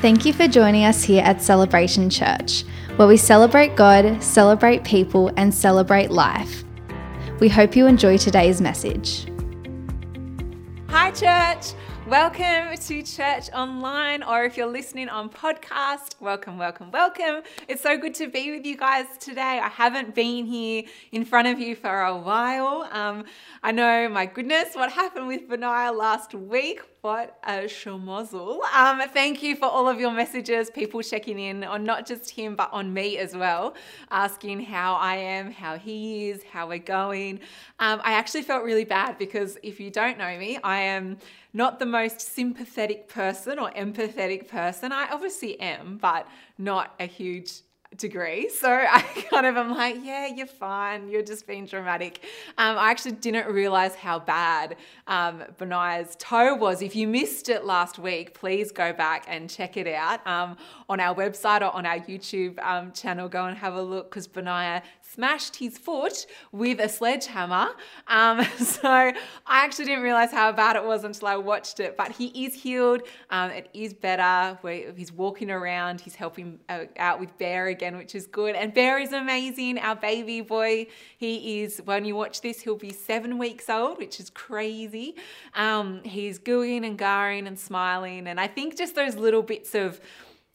Thank you for joining us here at Celebration Church, where we celebrate God, celebrate people, and celebrate life. We hope you enjoy today's message. Hi, church. Welcome to Church Online, or if you're listening on podcast, welcome, welcome, welcome. It's so good to be with you guys today. I haven't been here in front of you for a while. Um, I know, my goodness, what happened with Benaiah last week. What a schmozzle. Um, thank you for all of your messages, people checking in on not just him, but on me as well, asking how I am, how he is, how we're going. Um, I actually felt really bad because if you don't know me, I am not the most sympathetic person or empathetic person. I obviously am, but not a huge degree. So I kind of am like, yeah, you're fine. You're just being dramatic. Um, I actually didn't realize how bad um, Benaiah's toe was. If you missed it last week, please go back and check it out um, on our website or on our YouTube um, channel. Go and have a look because Benaiah smashed his foot with a sledgehammer. Um, so I actually didn't realize how bad it was until I watched it. But he is healed. Um, it is better. He's walking around. He's helping uh, out with Bear again, which is good. And Bear is amazing. Our baby boy. He is. When you watch this, he'll be seven weeks old, which is crazy. Um, he's gooing and garring and smiling. And I think just those little bits of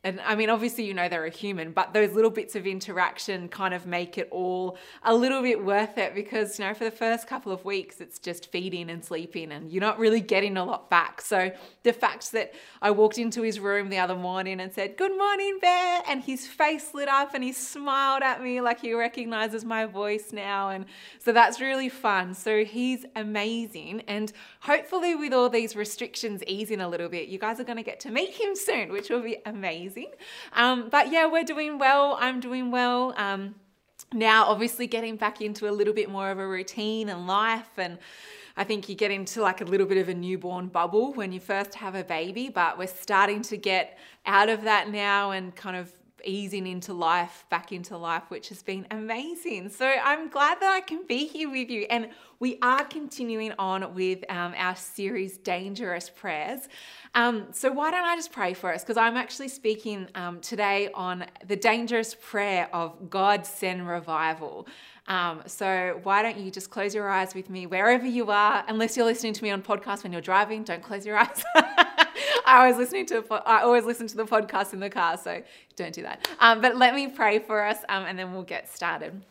and I mean, obviously, you know they're a human, but those little bits of interaction kind of make it all a little bit worth it because, you know, for the first couple of weeks, it's just feeding and sleeping and you're not really getting a lot back. So the fact that I walked into his room the other morning and said, Good morning, Bear, and his face lit up and he smiled at me like he recognizes my voice now. And so that's really fun. So he's amazing. And hopefully, with all these restrictions easing a little bit, you guys are going to get to meet him soon, which will be amazing amazing. Um, but yeah, we're doing well. I'm doing well. Um, now, obviously, getting back into a little bit more of a routine and life and I think you get into like a little bit of a newborn bubble when you first have a baby, but we're starting to get out of that now and kind of easing into life, back into life, which has been amazing. So I'm glad that I can be here with you. And we are continuing on with um, our series, Dangerous Prayers. Um, so why don't I just pray for us? Because I'm actually speaking um, today on the dangerous prayer of God send revival. Um, so why don't you just close your eyes with me wherever you are, unless you're listening to me on podcast when you're driving. Don't close your eyes. I always listening to I always listen to the podcast in the car, so don't do that. Um, but let me pray for us, um, and then we'll get started.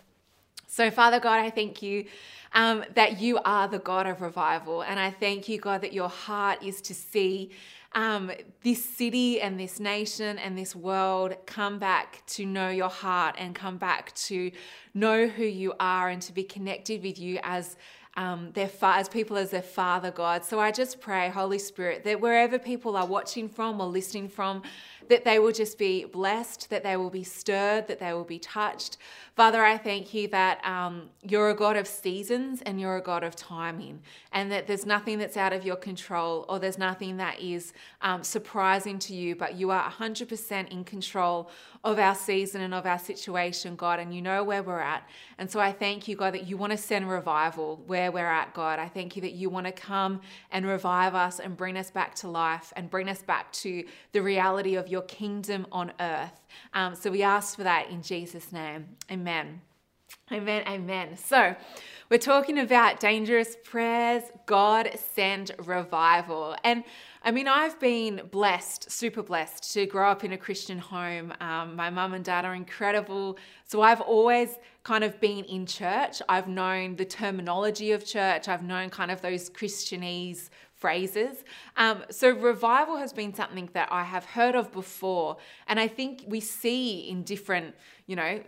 So, Father God, I thank you um, that you are the God of revival. And I thank you, God, that your heart is to see um, this city and this nation and this world come back to know your heart and come back to know who you are and to be connected with you as um, their fa- as people as their Father God. So I just pray, Holy Spirit, that wherever people are watching from or listening from, that they will just be blessed, that they will be stirred, that they will be touched. Father, I thank you that um, you're a God of seasons and you're a God of timing, and that there's nothing that's out of your control or there's nothing that is um, surprising to you, but you are 100% in control of our season and of our situation, God, and you know where we're at. And so I thank you, God, that you want to send revival where we're at, God. I thank you that you want to come and revive us and bring us back to life and bring us back to the reality of your kingdom on earth. Um, so we ask for that in Jesus' name. Amen. Amen. Amen. So, we're talking about dangerous prayers, God send revival. And I mean, I've been blessed, super blessed, to grow up in a Christian home. Um, my mum and dad are incredible. So I've always kind of been in church. I've known the terminology of church, I've known kind of those Christianese phrases. Um, so revival has been something that I have heard of before. And I think we see in different, you know,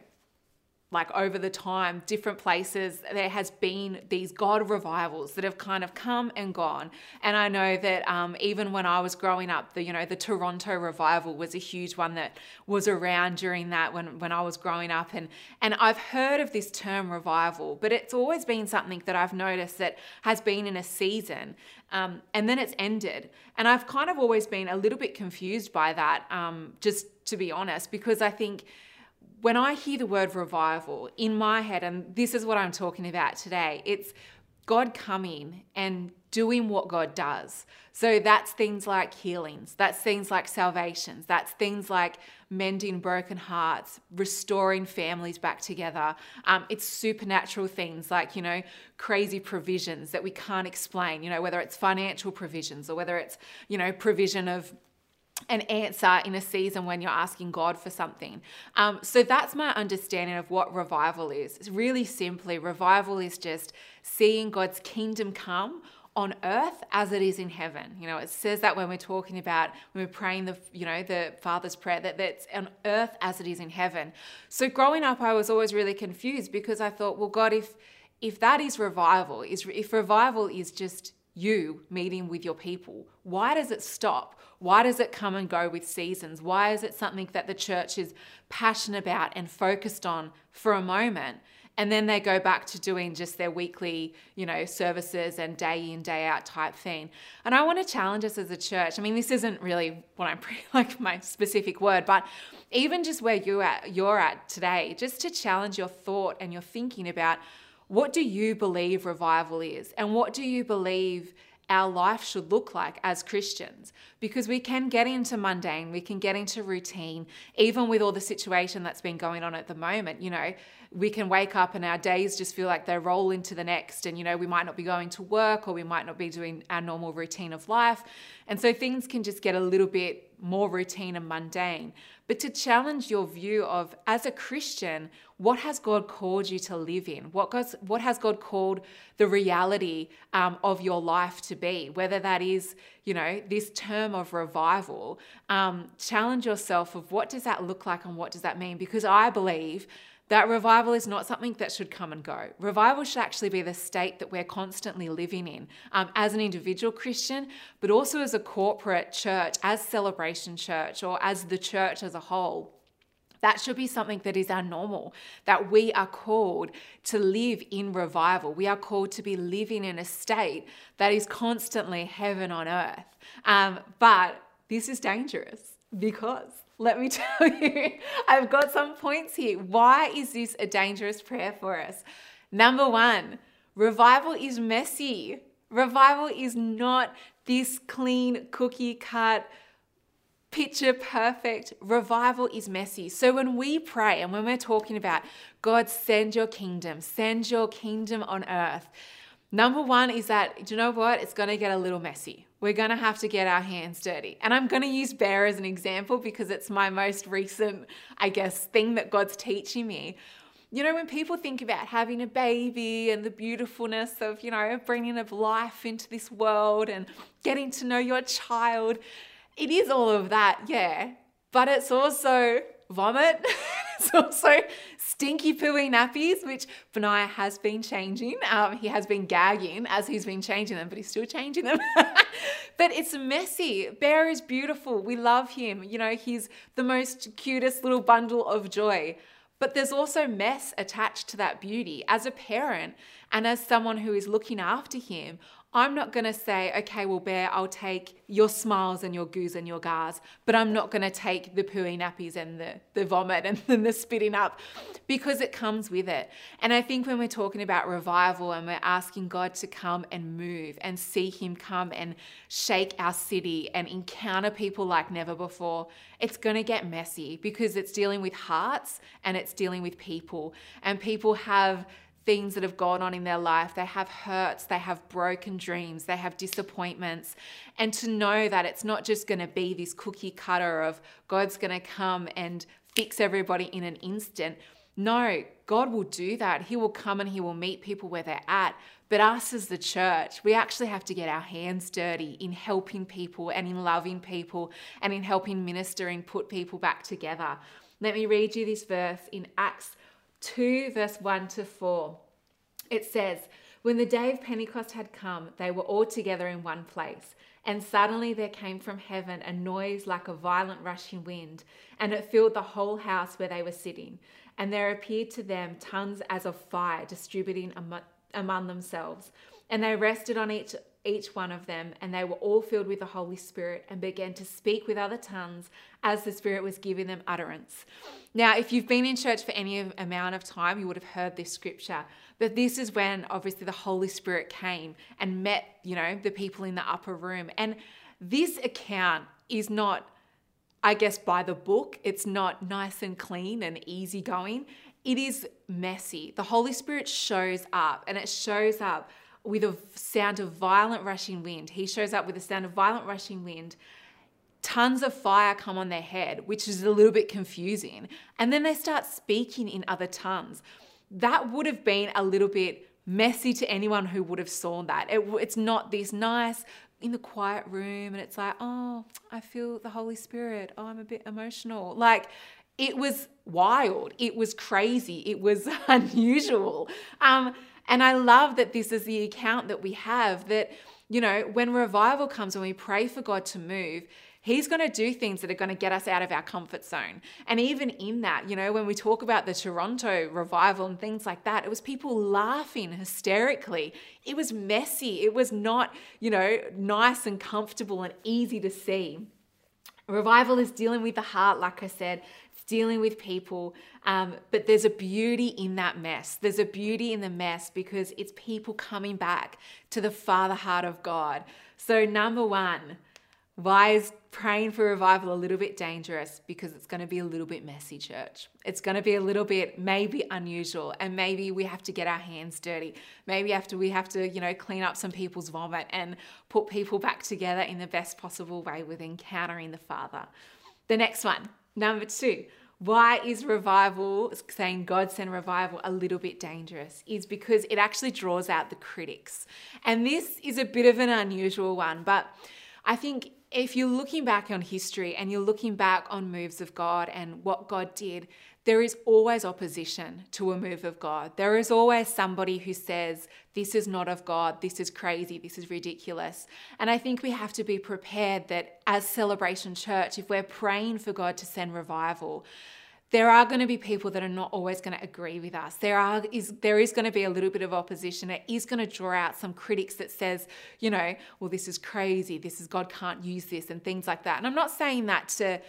like over the time, different places, there has been these God revivals that have kind of come and gone. And I know that um, even when I was growing up, the you know the Toronto revival was a huge one that was around during that when when I was growing up. And and I've heard of this term revival, but it's always been something that I've noticed that has been in a season. Um, and then it's ended. And I've kind of always been a little bit confused by that, um, just to be honest, because I think when I hear the word revival in my head, and this is what I'm talking about today, it's God coming and doing what God does. So that's things like healings, that's things like salvations, that's things like mending broken hearts, restoring families back together. Um, it's supernatural things like, you know, crazy provisions that we can't explain, you know, whether it's financial provisions or whether it's, you know, provision of an answer in a season when you're asking God for something. Um, so that's my understanding of what revival is. It's really simply, revival is just seeing God's kingdom come on earth as it is in heaven. You know, it says that when we're talking about when we're praying the you know the Father's prayer that that's on earth as it is in heaven. So growing up, I was always really confused because I thought, well, God, if if that is revival, is if revival is just you meeting with your people, why does it stop? Why does it come and go with seasons? Why is it something that the church is passionate about and focused on for a moment? and then they go back to doing just their weekly you know services and day in day out type thing and i want to challenge us as a church i mean this isn't really what i'm like my specific word but even just where you at you're at today just to challenge your thought and your thinking about what do you believe revival is and what do you believe our life should look like as Christians because we can get into mundane, we can get into routine, even with all the situation that's been going on at the moment. You know, we can wake up and our days just feel like they roll into the next, and you know, we might not be going to work or we might not be doing our normal routine of life. And so things can just get a little bit more routine and mundane. But to challenge your view of, as a Christian, what has God called you to live in? What, God's, what has God called the reality um, of your life to be? Whether that is, you know, this term of revival, um, challenge yourself of what does that look like and what does that mean? Because I believe that revival is not something that should come and go. Revival should actually be the state that we're constantly living in um, as an individual Christian, but also as a corporate church, as Celebration Church, or as the church as a whole. That should be something that is our normal, that we are called to live in revival. We are called to be living in a state that is constantly heaven on earth. Um, but this is dangerous because let me tell you, I've got some points here. Why is this a dangerous prayer for us? Number one, revival is messy. Revival is not this clean cookie cut picture perfect. Revival is messy. So when we pray and when we're talking about God, send your kingdom, send your kingdom on earth, number one is that, do you know what? It's going to get a little messy. We're going to have to get our hands dirty. And I'm going to use Bear as an example because it's my most recent, I guess, thing that God's teaching me. You know, when people think about having a baby and the beautifulness of, you know, bringing of life into this world and getting to know your child, it is all of that, yeah. But it's also vomit. it's also stinky pooey nappies, which Benaiah has been changing. Um, he has been gagging as he's been changing them, but he's still changing them. but it's messy. Bear is beautiful. We love him. You know, he's the most cutest little bundle of joy. But there's also mess attached to that beauty. As a parent and as someone who is looking after him, I'm not going to say, okay, well, Bear, I'll take your smiles and your goos and your gars, but I'm not going to take the pooey nappies and the, the vomit and, and the spitting up because it comes with it. And I think when we're talking about revival and we're asking God to come and move and see Him come and shake our city and encounter people like never before, it's going to get messy because it's dealing with hearts and it's dealing with people. And people have things that have gone on in their life. They have hurts, they have broken dreams, they have disappointments. And to know that it's not just going to be this cookie cutter of God's going to come and fix everybody in an instant. No, God will do that. He will come and He will meet people where they're at. But us as the church, we actually have to get our hands dirty in helping people and in loving people and in helping minister and put people back together. Let me read you this verse in Acts 2, verse 1 to 4. It says, When the day of Pentecost had come, they were all together in one place. And suddenly there came from heaven a noise like a violent rushing wind, and it filled the whole house where they were sitting. And there appeared to them tongues as of fire distributing among themselves. And they rested on each each one of them, and they were all filled with the Holy Spirit and began to speak with other tongues as the Spirit was giving them utterance. Now, if you've been in church for any amount of time, you would have heard this scripture. But this is when obviously the Holy Spirit came and met, you know, the people in the upper room. And this account is not, I guess, by the book. It's not nice and clean and easy going. It is messy. The Holy Spirit shows up and it shows up with a sound of violent rushing wind. He shows up with a sound of violent rushing wind. Tons of fire come on their head, which is a little bit confusing. And then they start speaking in other tongues. That would have been a little bit messy to anyone who would have saw that. It, it's not this nice in the quiet room and it's like, oh, I feel the Holy Spirit. Oh, I'm a bit emotional. Like it was wild. It was crazy. It was unusual. Um, and I love that this is the account that we have that, you know, when revival comes, when we pray for God to move, He's going to do things that are going to get us out of our comfort zone. And even in that, you know, when we talk about the Toronto revival and things like that, it was people laughing hysterically. It was messy. It was not, you know, nice and comfortable and easy to see. Revival is dealing with the heart, like I said, dealing with people. Um, but there's a beauty in that mess. There's a beauty in the mess because it's people coming back to the Father heart of God. So, number one, why is praying for revival a little bit dangerous? Because it's going to be a little bit messy, church. It's going to be a little bit maybe unusual, and maybe we have to get our hands dirty. Maybe after we have to, you know, clean up some people's vomit and put people back together in the best possible way with encountering the Father. The next one, number two. Why is revival, saying God send revival, a little bit dangerous? Is because it actually draws out the critics. And this is a bit of an unusual one, but I think if you're looking back on history and you're looking back on moves of God and what God did, there is always opposition to a move of God. There is always somebody who says, This is not of God, this is crazy, this is ridiculous. And I think we have to be prepared that as Celebration Church, if we're praying for God to send revival, there are going to be people that are not always going to agree with us. There are is there is going to be a little bit of opposition. It is going to draw out some critics that says, you know, well this is crazy. This is God can't use this and things like that. And I'm not saying that to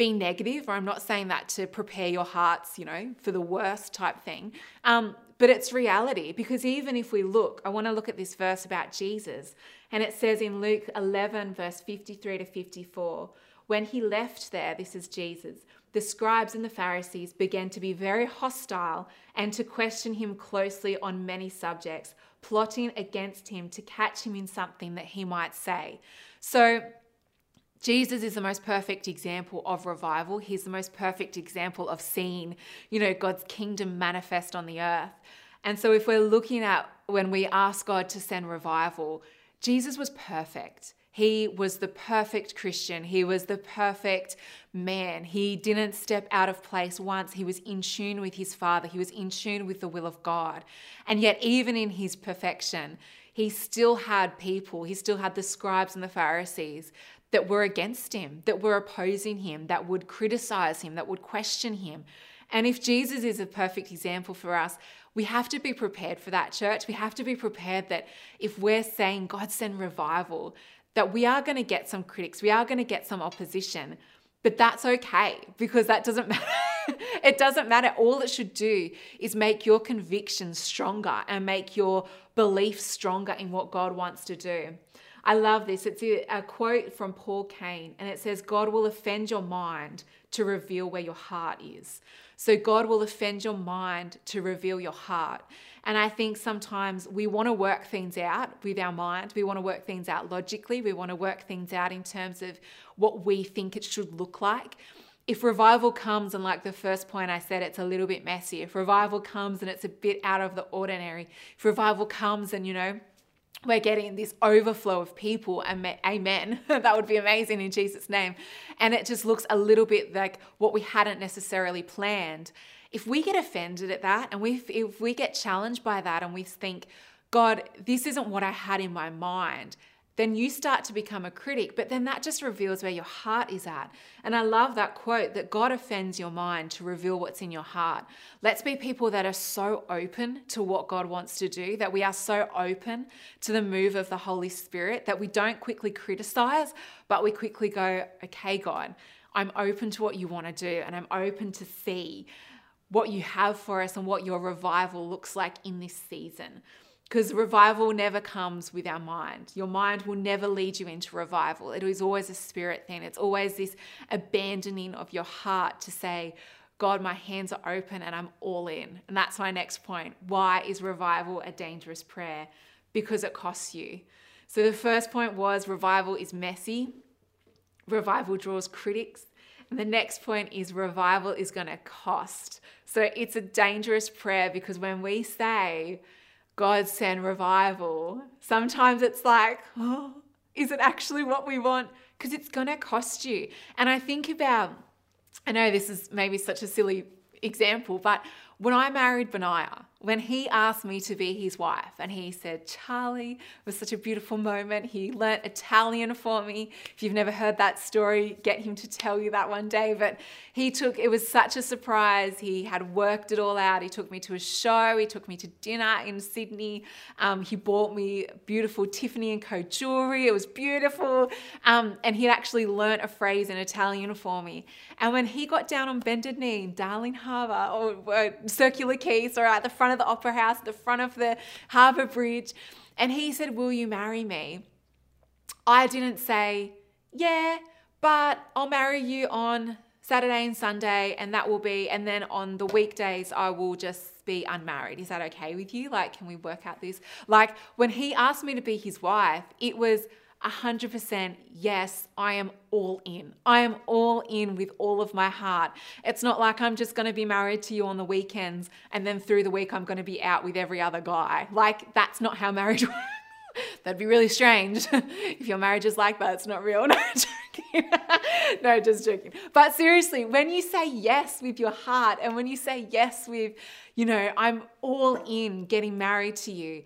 be negative or I'm not saying that to prepare your hearts, you know, for the worst type thing. Um, but it's reality because even if we look, I want to look at this verse about Jesus. And it says in Luke 11, verse 53 to 54, when he left there, this is Jesus, the scribes and the Pharisees began to be very hostile and to question him closely on many subjects, plotting against him to catch him in something that he might say. So, Jesus is the most perfect example of revival. He's the most perfect example of seeing, you know, God's kingdom manifest on the earth. And so, if we're looking at when we ask God to send revival, Jesus was perfect. He was the perfect Christian. He was the perfect man. He didn't step out of place once. He was in tune with his Father. He was in tune with the will of God. And yet, even in his perfection, he still had people, he still had the scribes and the Pharisees that were against him, that were opposing him, that would criticize him, that would question him. And if Jesus is a perfect example for us, we have to be prepared for that, church. We have to be prepared that if we're saying, God, send revival, that we are going to get some critics, we are going to get some opposition, but that's okay because that doesn't matter. it doesn't matter. All it should do is make your convictions stronger and make your belief stronger in what God wants to do. I love this. It's a, a quote from Paul Cain, and it says, God will offend your mind to reveal where your heart is. So, God will offend your mind to reveal your heart. And I think sometimes we want to work things out with our mind. We want to work things out logically. We want to work things out in terms of what we think it should look like. If revival comes, and like the first point I said, it's a little bit messy. If revival comes and it's a bit out of the ordinary, if revival comes and, you know, we're getting this overflow of people amen. That would be amazing in jesus name. And it just looks a little bit like what we hadn't necessarily planned. If we get offended at that and we if we get challenged by that and we think god this isn't what i had in my mind then you start to become a critic. But then that just reveals where your heart is at. And I love that quote that God offends your mind to reveal what's in your heart. Let's be people that are so open to what God wants to do, that we are so open to the move of the Holy Spirit, that we don't quickly criticize, but we quickly go, okay, God, I'm open to what you want to do, and I'm open to see what you have for us and what your revival looks like in this season because revival never comes with our mind. Your mind will never lead you into revival. It is always a spirit thing. It's always this abandoning of your heart to say, God, my hands are open and I'm all in. And that's my next point. Why is revival a dangerous prayer? Because it costs you. So the first point was revival is messy, revival draws critics. And the next point is revival is going to cost. So it's a dangerous prayer because when we say, God send revival, sometimes it's like, oh, is it actually what we want? Because it's going to cost you. And I think about, I know this is maybe such a silly example, but when I married Benaiah, when he asked me to be his wife and he said, Charlie, it was such a beautiful moment. He learnt Italian for me. If you've never heard that story, get him to tell you that one day. But he took, it was such a surprise. He had worked it all out. He took me to a show, he took me to dinner in Sydney. Um, he bought me beautiful Tiffany and Co jewelry. It was beautiful. Um, and he'd actually learnt a phrase in Italian for me. And when he got down on bended knee in Darling Harbour or, or Circular Quays or at the front of the Opera House, the front of the Harbour Bridge. And he said, Will you marry me? I didn't say, Yeah, but I'll marry you on Saturday and Sunday, and that will be, and then on the weekdays, I will just be unmarried. Is that okay with you? Like, can we work out this? Like, when he asked me to be his wife, it was 100% yes, I am all in. I am all in with all of my heart. It's not like I'm just going to be married to you on the weekends and then through the week I'm going to be out with every other guy. Like, that's not how marriage works. That'd be really strange if your marriage is like that. It's not real. No, joking. no, just joking. But seriously, when you say yes with your heart and when you say yes with, you know, I'm all in getting married to you,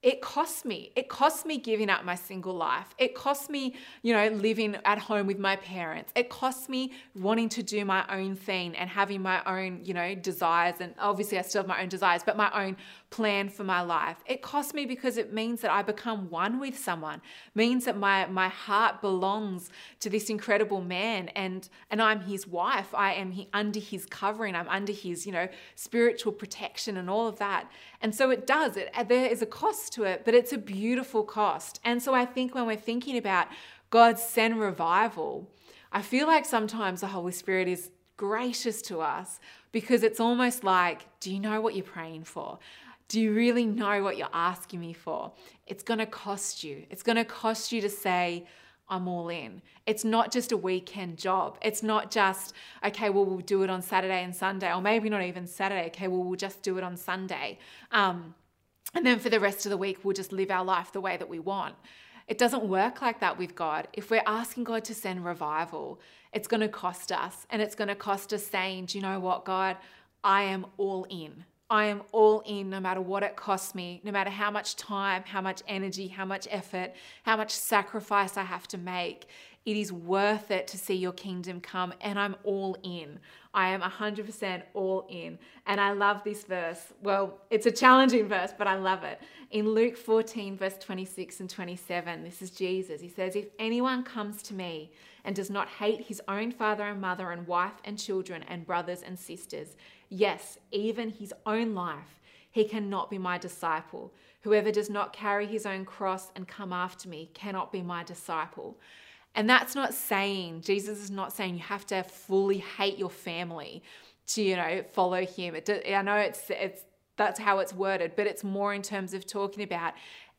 it cost me. It cost me giving up my single life. It cost me, you know, living at home with my parents. It cost me wanting to do my own thing and having my own, you know, desires. And obviously, I still have my own desires, but my own plan for my life. It costs me because it means that I become one with someone. means that my my heart belongs to this incredible man and and I'm his wife. I am he, under his covering. I'm under his, you know, spiritual protection and all of that. And so it does. It uh, there is a cost to it, but it's a beautiful cost. And so I think when we're thinking about God send revival, I feel like sometimes the Holy Spirit is gracious to us because it's almost like, do you know what you're praying for? Do you really know what you're asking me for? It's going to cost you. It's going to cost you to say, I'm all in. It's not just a weekend job. It's not just, okay, well, we'll do it on Saturday and Sunday, or maybe not even Saturday. Okay, well, we'll just do it on Sunday. Um, and then for the rest of the week, we'll just live our life the way that we want. It doesn't work like that with God. If we're asking God to send revival, it's going to cost us. And it's going to cost us saying, do you know what, God? I am all in. I am all in no matter what it costs me, no matter how much time, how much energy, how much effort, how much sacrifice I have to make. It is worth it to see your kingdom come, and I'm all in. I am 100% all in. And I love this verse. Well, it's a challenging verse, but I love it. In Luke 14, verse 26 and 27, this is Jesus. He says, If anyone comes to me and does not hate his own father and mother and wife and children and brothers and sisters, yes, even his own life, he cannot be my disciple. Whoever does not carry his own cross and come after me cannot be my disciple. And that's not saying, Jesus is not saying you have to fully hate your family to, you know, follow him. I know it's, it's, that's how it's worded, but it's more in terms of talking about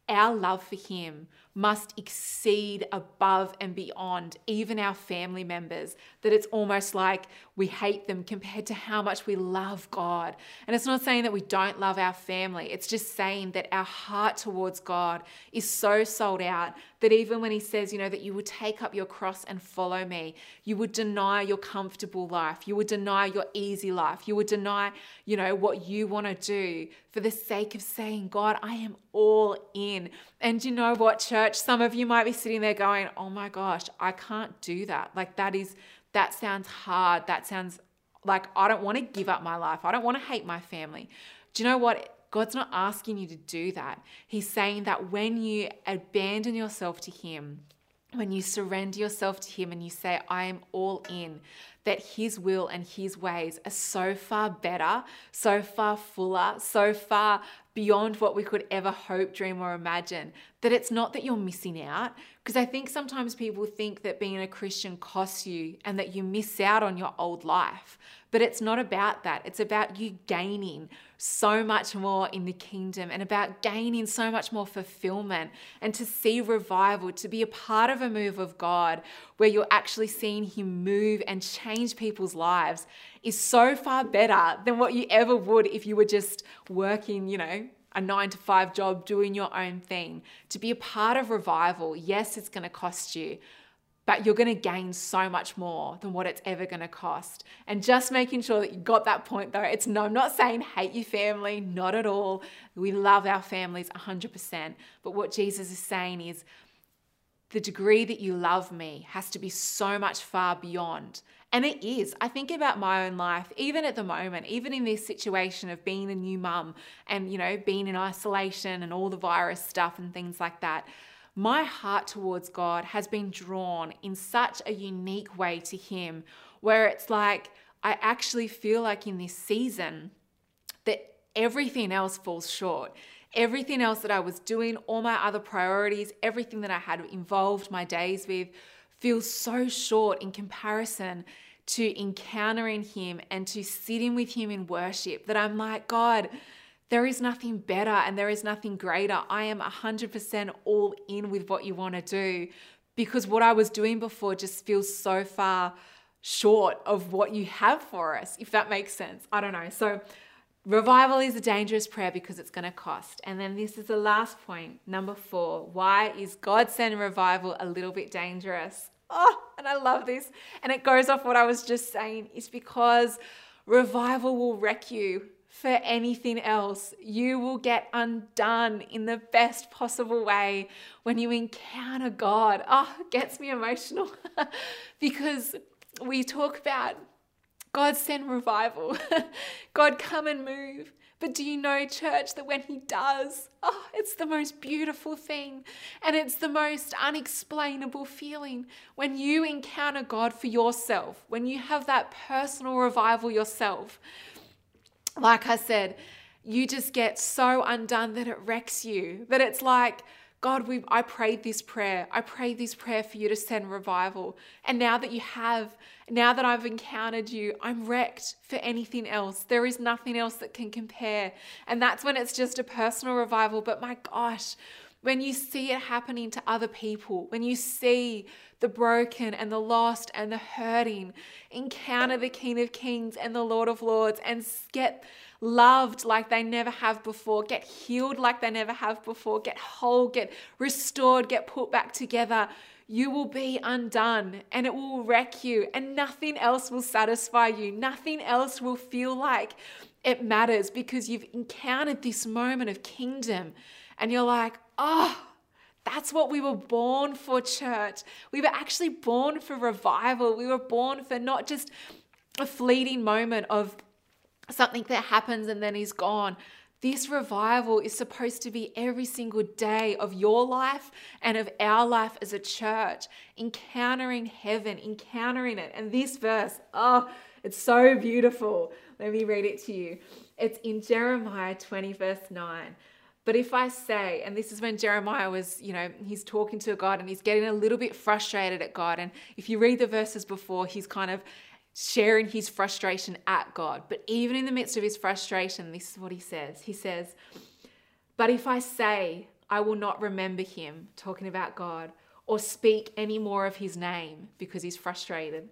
our love for him must exceed above and beyond even our family members, that it's almost like we hate them compared to how much we love God. And it's not saying that we don't love our family, it's just saying that our heart towards God is so sold out that even when He says, you know, that you would take up your cross and follow me, you would deny your comfortable life, you would deny your easy life, you would deny, you know, what you want to do for the sake of saying, God, I am all in. And you know what, church? Some of you might be sitting there going, oh my gosh, I can't do that. Like, that is, that sounds hard. That sounds like I don't want to give up my life. I don't want to hate my family. Do you know what? God's not asking you to do that. He's saying that when you abandon yourself to Him, when you surrender yourself to Him and you say, I am all in, that His will and His ways are so far better, so far fuller, so far beyond what we could ever hope, dream, or imagine, that it's not that you're missing out. Because I think sometimes people think that being a Christian costs you and that you miss out on your old life. But it's not about that. It's about you gaining so much more in the kingdom and about gaining so much more fulfillment and to see revival, to be a part of a move of God where you're actually seeing Him move and change people's lives is so far better than what you ever would if you were just working, you know, a nine to five job doing your own thing. To be a part of revival, yes, it's going to cost you, but you're going to gain so much more than what it's ever going to cost. And just making sure that you got that point though. It's no, I'm not saying hate your family, not at all. We love our families 100%. But what Jesus is saying is the degree that you love me has to be so much far beyond. And it is. I think about my own life, even at the moment, even in this situation of being a new mum and, you know, being in isolation and all the virus stuff and things like that my heart towards God has been drawn in such a unique way to Him, where it's like I actually feel like in this season that everything else falls short. Everything else that I was doing, all my other priorities, everything that I had involved my days with, feels so short in comparison to encountering Him and to sitting with Him in worship that I'm like, God, there is nothing better and there is nothing greater. I am 100% all in with what you want to do because what I was doing before just feels so far short of what you have for us, if that makes sense. I don't know. So, revival is a dangerous prayer because it's going to cost. And then this is the last point, number four. Why is God send revival a little bit dangerous? Oh, and I love this. And it goes off what I was just saying. It's because revival will wreck you for anything else. You will get undone in the best possible way when you encounter God. Oh, it gets me emotional because we talk about God send revival, God come and move. But do you know, church, that when He does, oh, it's the most beautiful thing and it's the most unexplainable feeling when you encounter God for yourself, when you have that personal revival yourself like I said, you just get so undone that it wrecks you. That it's like, God, we I prayed this prayer. I prayed this prayer for you to send revival. And now that you have, now that I've encountered you, I'm wrecked for anything else. There is nothing else that can compare. And that's when it's just a personal revival. But my gosh, when you see it happening to other people, when you see the broken and the lost and the hurting, encounter the King of Kings and the Lord of Lords and get loved like they never have before, get healed like they never have before, get whole, get restored, get put back together, you will be undone and it will wreck you, and nothing else will satisfy you. Nothing else will feel like it matters because you've encountered this moment of kingdom and you're like, oh, that's what we were born for, church. We were actually born for revival. We were born for not just a fleeting moment of something that happens and then is gone. This revival is supposed to be every single day of your life and of our life as a church, encountering heaven, encountering it. And this verse, oh, it's so beautiful. Let me read it to you. It's in Jeremiah 20, verse 9. But if I say, and this is when Jeremiah was, you know, he's talking to God and he's getting a little bit frustrated at God. And if you read the verses before, he's kind of sharing his frustration at God. But even in the midst of his frustration, this is what he says He says, But if I say, I will not remember him, talking about God, or speak any more of his name because he's frustrated,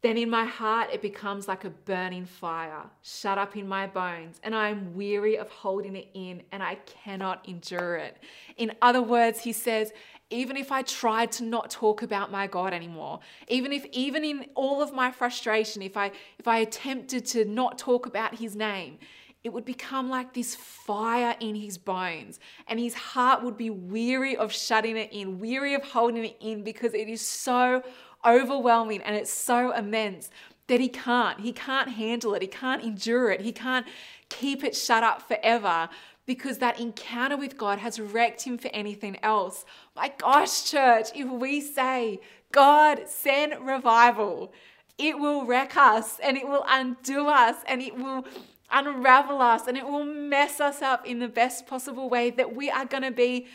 then in my heart it becomes like a burning fire, shut up in my bones, and I am weary of holding it in and I cannot endure it. In other words, he says, even if I tried to not talk about my God anymore, even if even in all of my frustration, if I if I attempted to not talk about his name, it would become like this fire in his bones, and his heart would be weary of shutting it in, weary of holding it in because it is so overwhelming and it's so immense that he can't. He can't handle it. He can't endure it. He can't keep it shut up forever because that encounter with God has wrecked him for anything else. My gosh, church, if we say, God, send revival, it will wreck us and it will undo us and it will unravel us and it will mess us up in the best possible way that we are going to be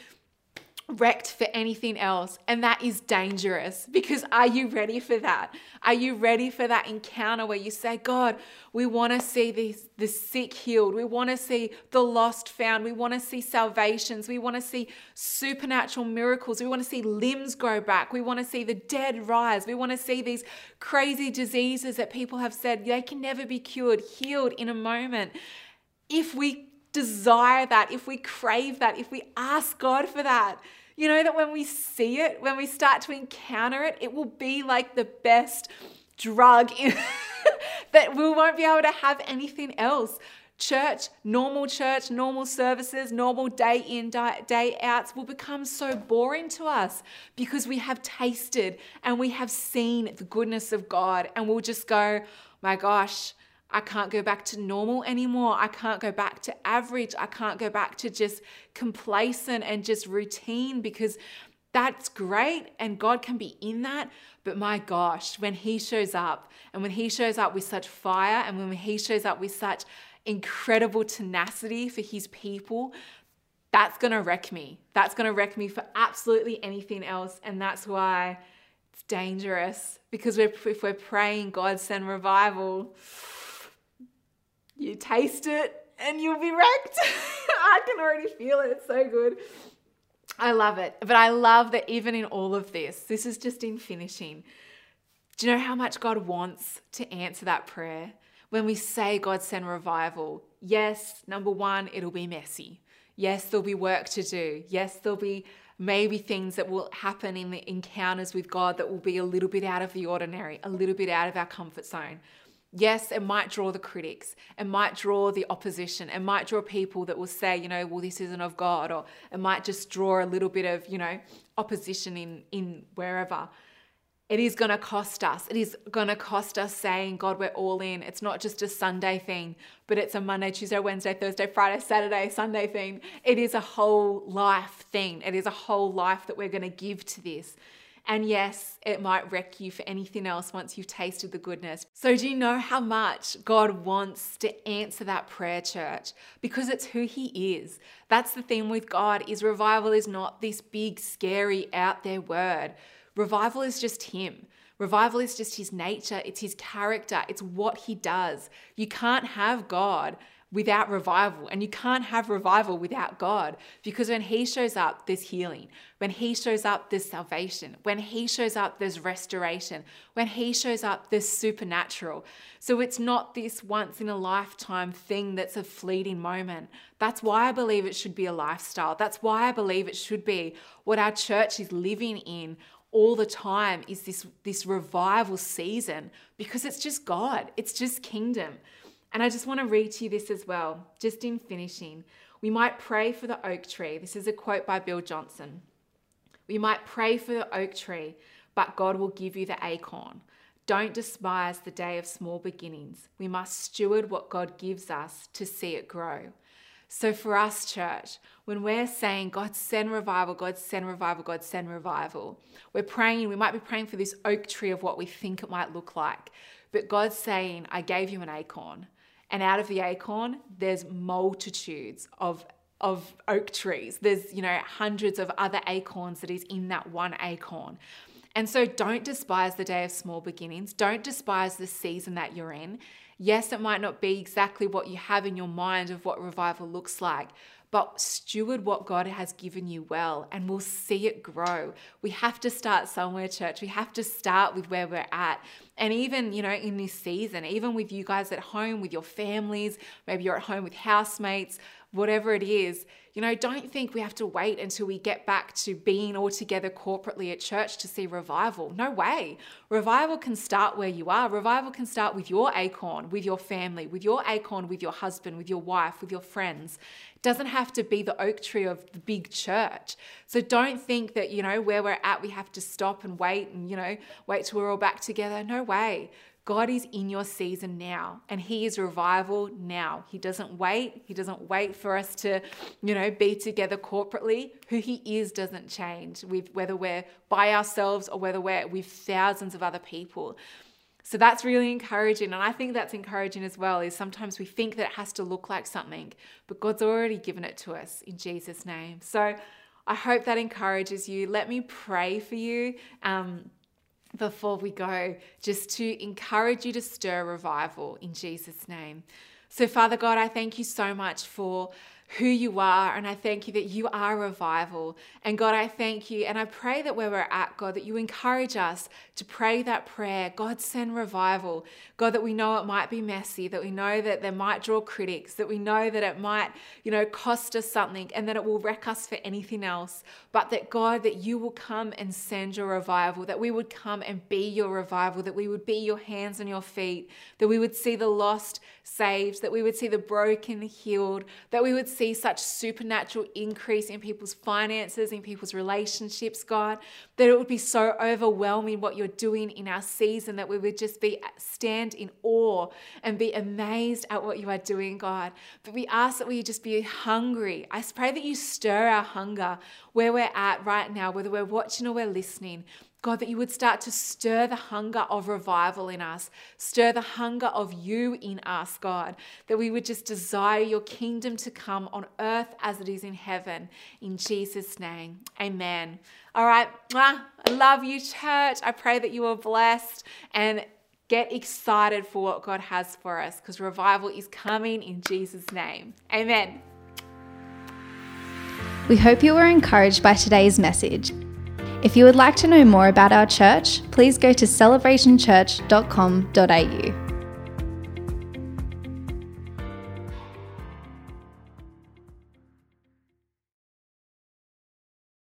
wrecked for anything else. And that is dangerous because are you ready for that? Are you ready for that encounter where you say, God, we want to see the sick healed. We want to see the lost found. We want to see salvations. We want to see supernatural miracles. We want to see limbs grow back. We want to see the dead rise. We want to see these crazy diseases that people have said they can never be cured, healed in a moment. If we desire that, if we crave that, if we ask God for that, you know that when we see it, when we start to encounter it, it will be like the best drug in, that we won't be able to have anything else. Church, normal church, normal services, normal day in, day outs will become so boring to us because we have tasted and we have seen the goodness of God and we'll just go, my gosh, I can't go back to normal anymore. I can't go back to average. I can't go back to just complacent and just routine because that's great and God can be in that. But my gosh, when He shows up and when He shows up with such fire and when He shows up with such incredible tenacity for His people, that's to wreck me. That's to wreck me for absolutely anything else. And that's why it's dangerous because if we're praying, God send revival you taste it and you'll be wrecked. I can already feel it. It's so good. I love it. But I love that even in all of this, this is just in finishing. Do you know how much God wants to answer that prayer? When we say, God, send revival, yes, number one, it'll be messy. Yes, there'll be work to do. Yes, there'll be maybe things that will happen in the encounters with God that will be a little bit out of the ordinary, a little bit out of our comfort zone. Yes, it might draw the critics, it might draw the opposition, it might draw people that will say, you know, well, this isn't of God, or it might just draw a little bit of, you know, opposition in, in wherever. It is going to cost us. It is going to cost us saying, God, we're all in. It's not just a Sunday thing, but it's a Monday, Tuesday, Wednesday, Thursday, Friday, Saturday, Sunday thing. It is a whole life thing. It is a whole life that we're going to give to this. And yes, it might wreck you for anything else once you've tasted the goodness. So, do you know how much God wants to answer that prayer, church? Because it's who He is. That's the thing with God is revival is not this big, scary, out there word. Revival is just Him. Revival is just His nature, it's His character, it's what He does. You can't have God without revival. And you can't have revival without God because when He shows up, there's healing. When He shows up, there's salvation. When He shows up, there's restoration. When He shows up, there's supernatural. So it's not this once in a lifetime thing that's a fleeting moment. That's why I believe it should be a lifestyle. That's why I believe it should be what our church is living in all the time is this this revival season because it's just God. It's just kingdom. And I just want to read to you this as well, just in finishing. We might pray for the oak tree. This is a quote by Bill Johnson. We might pray for the oak tree, but God will give you the acorn. Don't despise the day of small beginnings. We must steward what God gives us to see it grow. So, for us, church, when we're saying, God, send revival, God, send revival, God, send revival, we're praying, we might be praying for this oak tree of what we think it might look like. But God's saying, I gave you an acorn. And out of the acorn, there's multitudes of of oak trees. There's, you know, hundreds of other acorns that is in that one acorn. And so don't despise the day of small beginnings. Don't despise the season that you're in. Yes, it might not be exactly what you have in your mind of what revival looks like, but steward what God has given you well and we'll see it grow. We have to start somewhere, church. We have to start with where we're at. And even, you know, in this season, even with you guys at home, with your families, maybe you're at home with housemates, whatever it is, you know, don't think we have to wait until we get back to being all together corporately at church to see revival. No way. Revival can start where you are. Revival can start with your acorn, with your family, with your acorn, with your husband, with your wife, with your friends. Doesn't have to be the oak tree of the big church. So don't think that, you know, where we're at, we have to stop and wait and, you know, wait till we're all back together. No way. God is in your season now and he is revival now. He doesn't wait. He doesn't wait for us to, you know, be together corporately. Who he is doesn't change with whether we're by ourselves or whether we're with thousands of other people. So that's really encouraging. And I think that's encouraging as well is sometimes we think that it has to look like something, but God's already given it to us in Jesus' name. So I hope that encourages you. Let me pray for you. Um, before we go, just to encourage you to stir revival in Jesus' name. So, Father God, I thank you so much for who you are. And I thank you that you are revival. And God, I thank you. And I pray that where we're at, God, that you encourage us to pray that prayer. God, send revival. God, that we know it might be messy, that we know that there might draw critics, that we know that it might, you know, cost us something and that it will wreck us for anything else. But that, God, that you will come and send your revival, that we would come and be your revival, that we would be your hands and your feet, that we would see the lost saved, that we would see the broken healed, that we would see such supernatural increase in people's finances, in people's relationships, God, that it would be so overwhelming what you're doing in our season that we would just be uh, stand in awe and be amazed at what you are doing, God. But we ask that we just be hungry. I pray that you stir our hunger where we're at right now, whether we're watching or we're listening, God, that you would start to stir the hunger of revival in us, stir the hunger of you in us, God, that we would just desire your kingdom to come on earth as it is in heaven. In Jesus' name, amen. All right, I love you, church. I pray that you are blessed and get excited for what God has for us because revival is coming in Jesus' name. Amen. We hope you were encouraged by today's message. If you would like to know more about our church, please go to celebrationchurch.com.au.